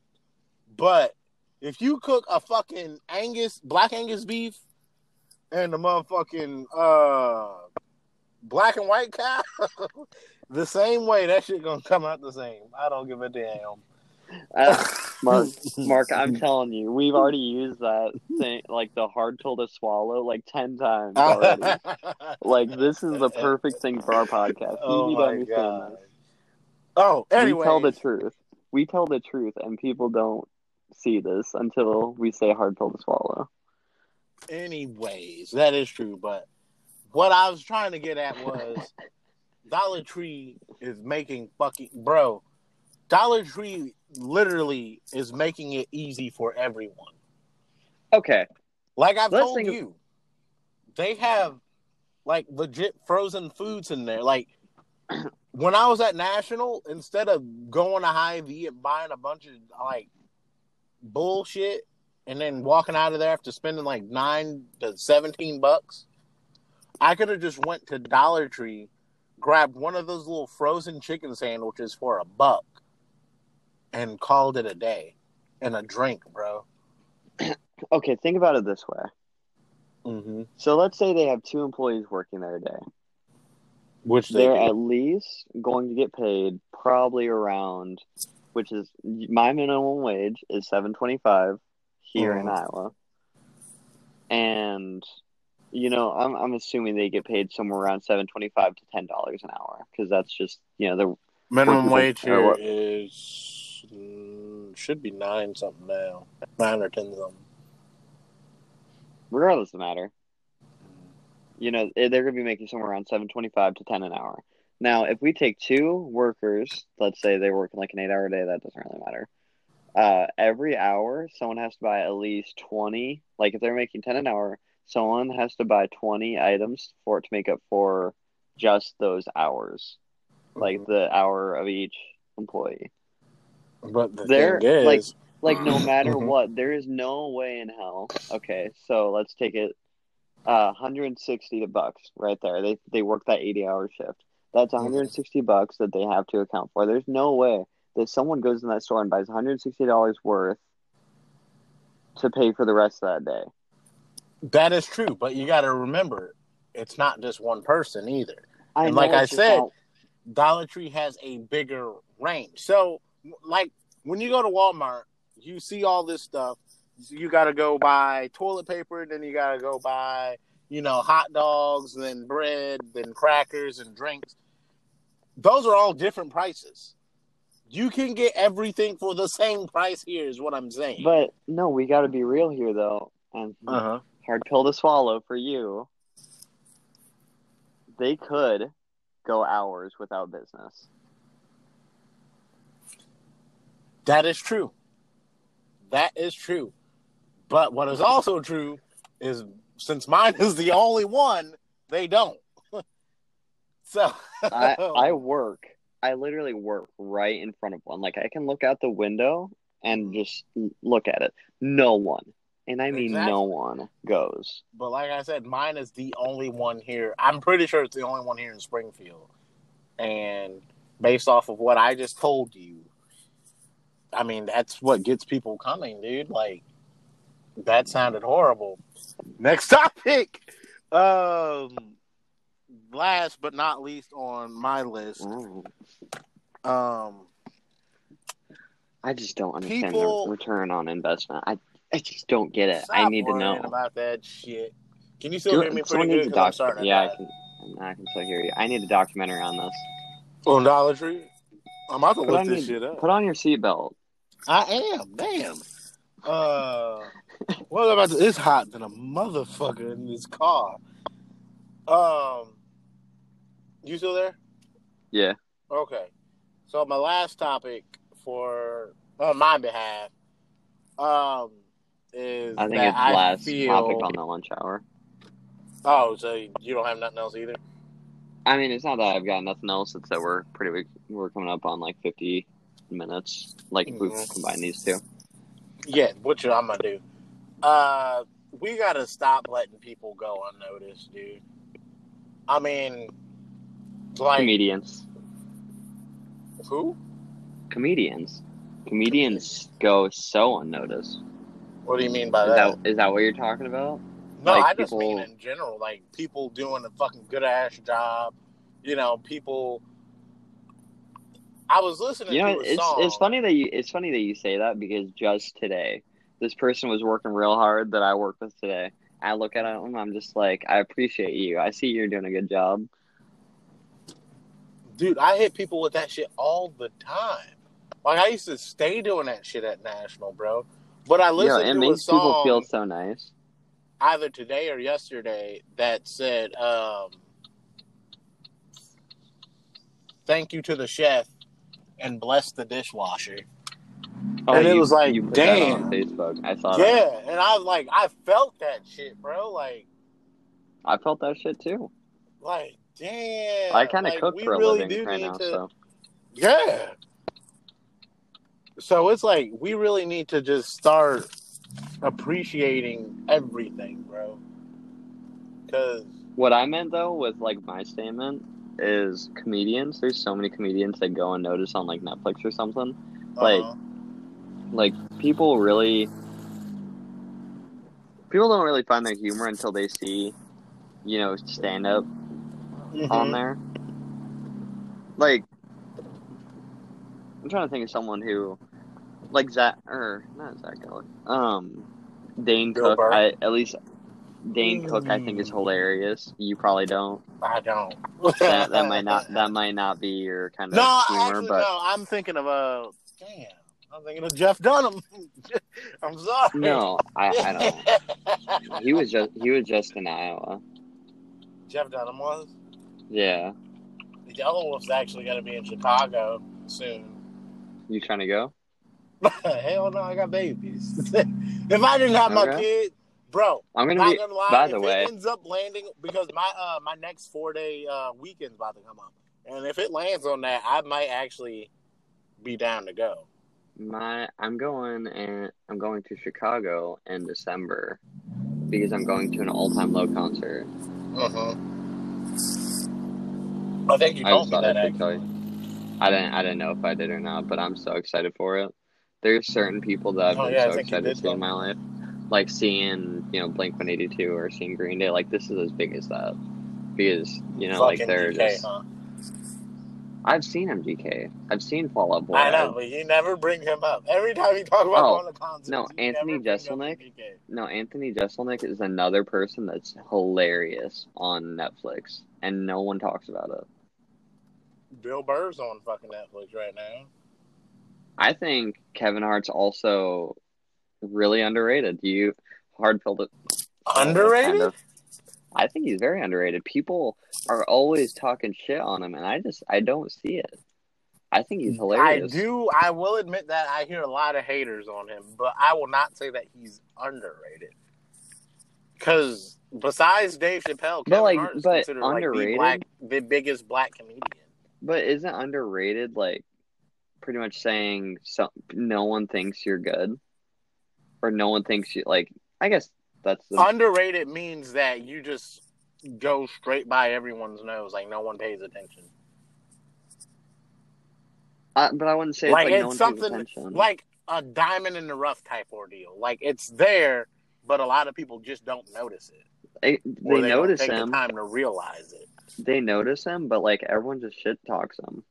but if you cook a fucking Angus, black Angus beef, and the motherfucking uh black and white cow, *laughs* the same way that shit gonna come out the same. I don't give a damn. Uh, *laughs* Mark, Mark, I'm telling you, we've already used that thing, like the hard pill to swallow, like ten times *laughs* already. like this is the perfect thing for our podcast. You Oh need to my understand God. this. Oh, anyway. We tell the truth. We tell the truth, and people don't see this until we say hard pill to swallow. Anyways, that is true. But what I was trying to get at was *laughs* Dollar Tree is making fucking bro. Dollar Tree literally is making it easy for everyone. Okay, Like I've Let's told of- you, they have like legit frozen foods in there. Like when I was at National, instead of going to Hy-Vee and buying a bunch of like bullshit and then walking out of there after spending like nine to seventeen bucks, I could have just went to Dollar Tree, grabbed one of those little frozen chicken sandwiches for a buck, and called it a day, and a drink, bro. okay. Think about it this way. Mm-hmm. So let's say they have two employees working there a day. Which they They're do. at least going to get paid probably around, which is my minimum wage is seven twenty five here in Mhm. Iowa, and you know I'm I'm assuming they get paid somewhere around seven twenty five to ten dollars an hour because that's just you know the Minimum wage here is mm, should be nine something now, nine or ten something. regardless of the matter. You know eh, they're going to be making somewhere around 725 to 10 an hour. Now if we take two workers let's say they're working like an eight hour day that doesn't really matter. Uh, every hour someone has to buy at least 20 like if they're making 10 an hour someone has to buy 20 items for it to make up for just those hours like the hour of each employee. But the They're, is, like- like no matter Mhm. what there is no way in hell okay so let's take it uh 160 bucks right there they they work that 80 hour shift that's Mhm. 160 bucks that they have to account for there's no way that someone goes in that store and buys 160 dollars worth to pay for the rest of that day that is true. But you got to remember, it's not just one person either. I And like I said, Dollar Tree has a bigger range. So, like when you go to Walmart, you see all this stuff. You got to go buy toilet paper, then you got to go buy, you know, hot dogs, then bread, then crackers and drinks. Those are all different prices. You can get everything for the same price here, is what I'm saying. but no we got to be real here though and uh huh. hard pill to swallow for you they could go hours without business That is true. That is true. But what is also true is since mine is the only one, they don't. *laughs* so I I *laughs* work. I literally work right in front of one. Like I can look out the window and just look at it. No one, and I mean Exactly. no one goes. but like I said, mine is the only one here. I'm pretty sure it's the only one here in Springfield. And based off of what I just told you, I mean that's what gets people coming, dude. Like that sounded horrible. Next topic. Um last but not least on my list. Mm. Um I just don't understand People- the return on investment. I I just don't get it. I need to know. about that shit. Can you still Do- hear me pretty good? a 'Cause I'm doc- Yeah, I can. I can still hear you. I need a documentary on this. On Dollar Tree? I'm about to Put look this your shit up. put on your seatbelt. I am. Damn. Uh, what about it's hot than a motherfucker in this car. Um, you still there? Yeah. Okay. So my last topic for on my behalf, um, is I think that it's I last feel. topic on the lunch hour. Oh, so you don't have nothing else either? I mean, it's not that I've got nothing else. It's that we're pretty. We're coming up on like fifty minutes. Like if we Mhm. combine these two. Yeah, which I'm gonna do. Uh, we gotta stop letting people go unnoticed, dude. I mean, like Comedians. who? Comedians. Comedians go so unnoticed. What do you mean by Is that? that is that what you're talking about? no, like I just people- mean in general, like people doing a fucking good ass job. You know, people. I was listening You know, to a it's song. it's funny that you it's funny that you say that because just today, this person was working real hard that I work with today. I look at him, I'm just like, I appreciate you. I see you're doing a good job. Dude, I hit people with that shit all the time. Like I used to stay doing that shit at National, bro. But I listened it to a makes people song feel so nice. either today or yesterday that said, um, "Thank you to the chef and bless the dishwasher." Oh, And it was like, you that damn. Facebook. I saw that. Yeah, and I was like, I felt that shit, bro. Like, I felt that shit too. like, damn. I kind of like, cook for a really living right now, to- so Yeah. So it's like we really need to just start appreciating everything, bro. Because what I meant though with like my statement is comedians. There's so many comedians that go unnoticed on like Netflix or something. Like, uh, like people really people don't really find their humor until they see you know stand up mhm. on there like i'm trying to think of someone who like zach or not zach Geller, um dane Bill cook Burr. I, at least dane cook i think is Mm. hilarious you probably don't I don't. that, that might not *laughs* that might not be your kind of No, humor actually, but no. I'm thinking of a. damn. I'm thinking of Jeff Dunham. *laughs* I'm sorry. no i i don't *laughs* he was just he was just in iowa Jeff Dunham was. yeah The Yelawolf's actually going to be in Chicago soon. you trying to go *laughs* Hell no, I got babies. if I didn't have my Okay. kid, bro, i'm gonna be gonna lie. by the it way ends up landing because my uh my next four day uh weekend's about to come up, and if it lands on that, I might actually be down to go. My I'm going and I'm going to Chicago in December because I'm going to an all time low concert. Uh huh. I think you I told just me thought that. I should tell Actually. you. I didn't I didn't know if I did or not, but I'm so excited for it. There's certain people that I've Oh, been yeah, so excited to see in my life. Like seeing, you know, Blink one eighty two or seeing Green Day, like this is as big as that. Because, you know, like Fucking they're DK, just huh? I've seen MGK. I've seen Fall Out Boy. I know, but you never bring him up. Every time you talk about Oh, going to concerts, no, Anthony never bring up Jeselnik. No, Anthony Jeselnik is another person that's hilarious on Netflix, and no one talks about it. Bill Burr's on fucking Netflix right now. I think Kevin Hart's also really underrated. Do you hard filled it. Underrated? kind of. I think he's very underrated. People are always talking shit on him, and I just I don't see it. I think he's hilarious. I do. I will admit that I hear a lot of haters on him, but I will not say that he's underrated. Because besides Dave Chappelle, But, Kevin like, Hart is but considered like the underrated? black, the biggest black comedian. But isn't underrated like pretty much saying some no one thinks you're good, or no one thinks you like? I guess that's the Underrated means that you just go straight by everyone's nose, like no one pays attention. Uh, but I wouldn't say like it's like it's no something like a diamond in the rough type ordeal. Like it's there, but a lot of people just don't notice it. they, they they don't notice him. the time to realize it. They notice him, but like everyone just shit talks him.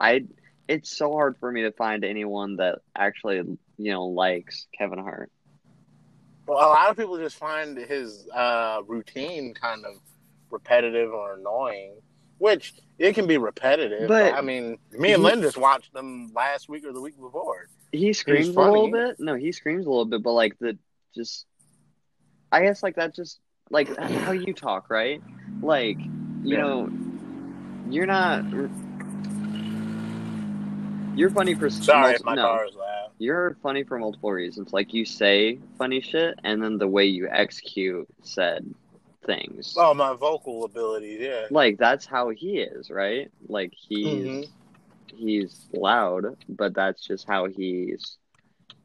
I. It's so hard for me to find anyone that actually you know likes Kevin Hart. Well, a lot of people just find his uh, routine kind of repetitive or annoying, which it can be repetitive. But, But I mean, me and Lynn just watched them last week or the week before. He screams a little bit. No, he screams a little bit, but like the just, I guess like that just like how you talk, right? Like you Yeah. know, you're not. You're funny for Sorry if my no, car is loud. You're funny for multiple reasons. Like you say funny shit, and then the way you execute said things. Oh, my vocal abilities, yeah. Like that's how he is, right? Like he's Mhm. he's loud, but that's just how he's.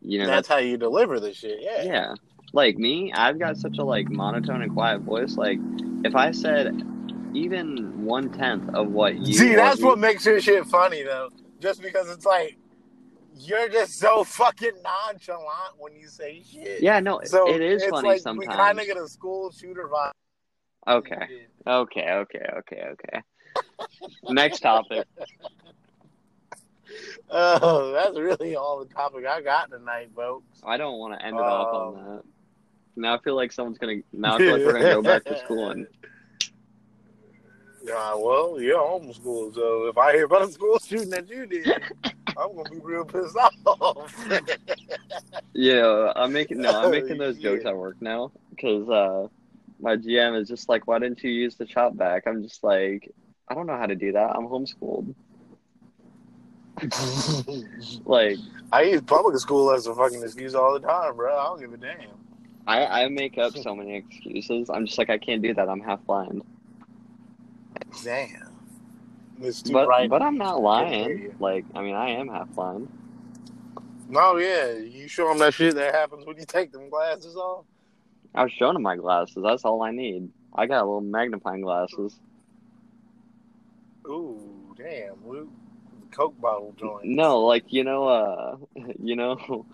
You know, That's how you deliver the shit, yeah. Yeah. Like me, I've got such a like monotone and quiet voice. Like if I said even one tenth of what you See, that's he- what makes your shit funny, though. Just because it's like, you're just so fucking nonchalant when you say shit. Yeah, no, So it is it's funny like sometimes. We kind of get a school shooter vibe. Okay. Okay, okay, okay, okay. Next topic. *laughs* Oh, that's really all the topic I got tonight, folks. I don't want to end it off on Um, that. Now I feel like someone's gonna. Now I feel like we're gonna go back to school and *laughs* Yeah, well, you're homeschooled, so if I hear about a school shooting that you did, *laughs* I'm gonna be real pissed off. *laughs* yeah, I'm making no, I'm making those jokes Yeah. at work now because uh, my GM is just like, why didn't you use the chop back? I'm just like, I don't know how to do that. I'm homeschooled. *laughs* Like I use public school as a fucking excuse all the time, bro. I don't give a damn. I I make up so many excuses. I'm just like I can't do that. I'm half blind. Damn. It's too But bright. but I'm not lying. Like I mean I am half blind. No, yeah, you show them that shit that happens when you take them glasses off. I was showing him my glasses. That's all I need. I got a little magnifying glasses. Ooh, damn, Luke. Coke bottle joint. No, like you know, uh, *laughs* you know,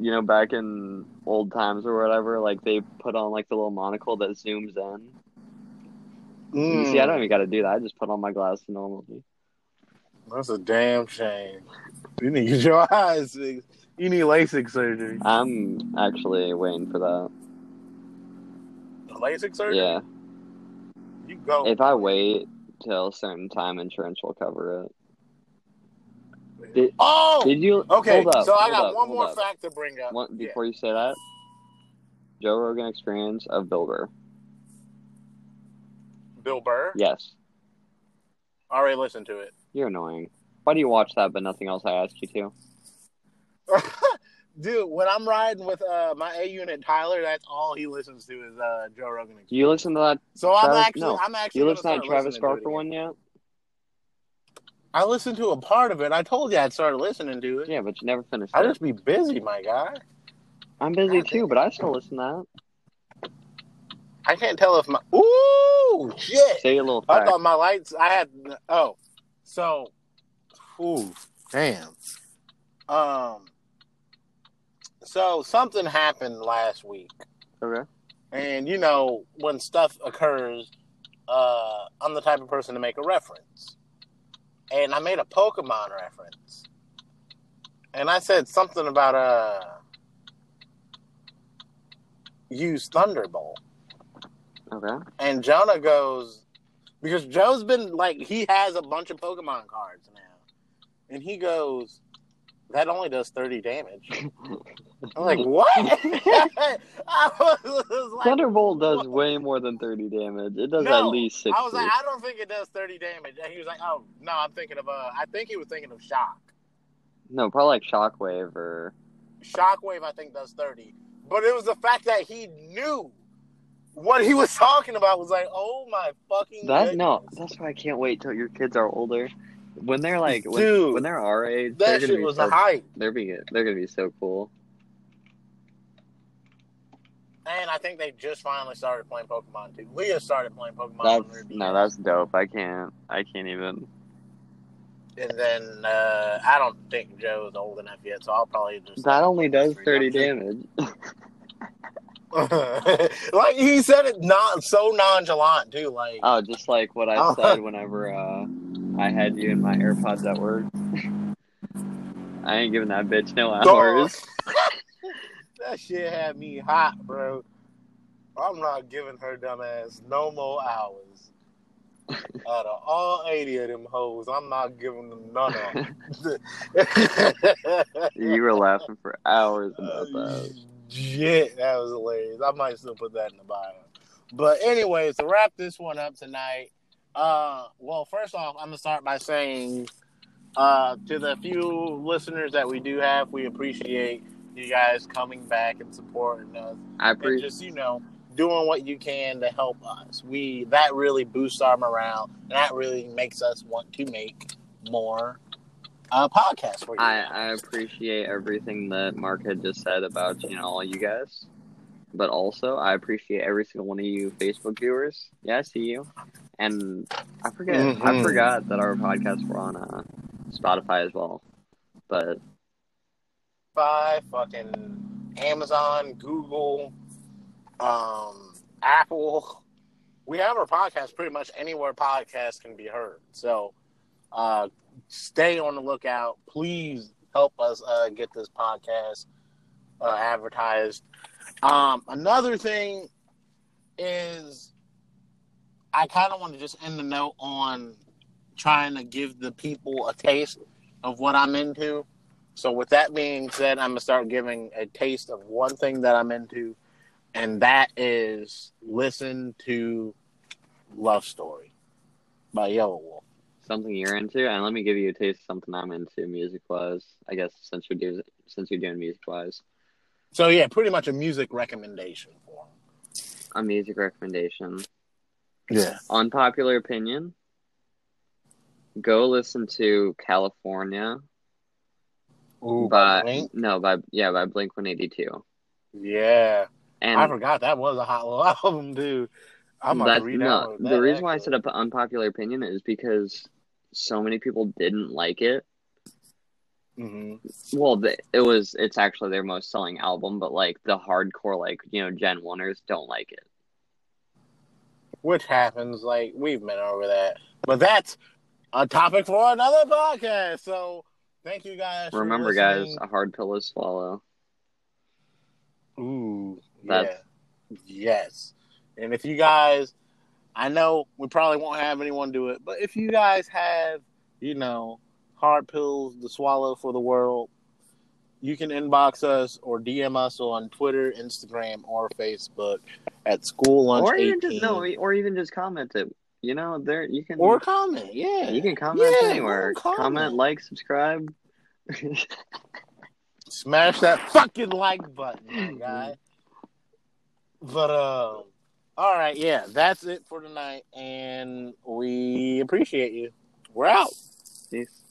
you know, back in old times or whatever, like they put on like the little monocle that zooms in. You see, I mm. don't even got to do that. I just put on my glasses normally. That's a damn shame. You need your *laughs* eyes. You need LASIK surgery. I'm actually waiting for that. LASIK surgery? Yeah, You go. if I wait till a certain time, insurance will cover it. Did, oh! did you? okay, up, so I got up, one more up. fact to bring up. One, Yeah. before you say that, Joe Rogan Experience of Bill Burr. Bill Burr? Yes, I already listened to it. you're annoying. Why do you watch that but nothing else I asked you to? *laughs* Dude, when I'm riding with uh, my A unit Tyler, that's all he listens to is uh, Joe Rogan. Do you listen to that? So I'm actually, no. I'm actually. You listen to that Travis Barker one yet? I listened to a part of it. I told you I'd started listening to it. Yeah, but you never finished I it. just be busy, my guy. I'm busy God too, but I still listen to I can't tell if my ooh shit. Say a little I thought my lights. I had oh, so, ooh, damn. Um, so something happened last week, Okay. and you know when stuff occurs, uh, I'm the type of person to make a reference, and I made a Pokemon reference, and I said something about uh, use Thunderbolt. Okay. And Jonah goes because Joe's been like he has a bunch of Pokemon cards now, and he goes, "That only does thirty damage." *laughs* I'm like, "What?" *laughs* Like, Thunderbolt does what? way more than 30 damage. It does No, at least 60. I was like, "I don't think it does thirty damage." And he was like, "Oh no, I'm thinking of uh, I think he was thinking of Shock. No, probably like Shockwave or. Shockwave, I think does thirty, but it was the fact that he knew." What he was talking about was like, oh my fucking That no, that's why I can't wait till your kids are older. When they're like, when, Dude, when they're our age, they're that shit be was so, a hype. they're be they're gonna be so cool. And I think they just finally started playing Pokemon too. Leah started playing Pokemon. That's no, that's dope. I can't, I can't even. And then uh, I don't think Joe is old enough yet, so I'll probably just. That only does 30 times. damage. *laughs* *laughs* like he said it not so nonchalant too. Like Oh, just like what I Oh. said whenever uh, I had you in my AirPods at work. *laughs* I ain't giving that bitch no hours. *laughs* that shit had me hot, bro. I'm not giving her dumbass no more hours. Out of all 80 of them hoes, I'm not giving them none of them. you were laughing for hours about Uh, that. Shit, that was hilarious. I might still put that in the bio. But anyways, to wrap this one up tonight, uh, well, first off, I'm gonna start by saying, uh, to the few listeners that we do have, we appreciate you guys coming back and supporting us, I appreciate. just you know doing what you can to help us. We that really boosts our morale, and that really makes us want to make more uh, podcasts for you. I. I appreciate everything that Mark had just said about you know all you guys, but also I appreciate every single one of you Facebook viewers. Yeah, I see you, and I forget I Mhm. forgot that our podcasts were on uh, Spotify as well. But Spotify, fucking Amazon, Google, um, Apple. We have our podcast pretty much anywhere podcast can be heard. So uh, stay on the lookout. Please help us uh, get this podcast uh, advertised. Um, another thing is, I kind of want to just end the note on trying to give the people a taste of what I'm into. So, with that being said, I'm gonna start giving a taste of one thing that I'm into, and that is listen to "Love Story" by Yelawolf. Something you're into, and let me give you a taste of something I'm into music wise. I guess since you're doing since you're doing music wise. So yeah, pretty much a music recommendation for him. A music recommendation. Yeah. Unpopular opinion. Go listen to California Ooh, by Blink? no by yeah by Blink One Eighty Two. Yeah. And I forgot that was a hot little *laughs* album, dude. I'm gonna read no. that. The reason why I said up unpopular opinion is because so many people didn't like it. hmm Well, the, it was it's actually their most selling album, but like the hardcore, like you know, Gen Oneers don't like it. Which happens, like we've been over that. But that's a topic for another podcast. So thank you guys. for Remember, guys, a hard pill to swallow. Ooh, That's- yeah. Yes. And if you guys, I know we probably won't have anyone do it, but if you guys have, you know, hard pills to swallow for the world, you can inbox us or DM us on Twitter, Instagram, or Facebook at School Lunch or even 18. just no, or even just comment it. You know, there you can or comment. Yeah. you can comment Yeah, anywhere. comment. comment, like, subscribe. Smash that fucking like button, my guy. *laughs* But um, all right, yeah, that's it for tonight, and we appreciate you. We're out. Peace.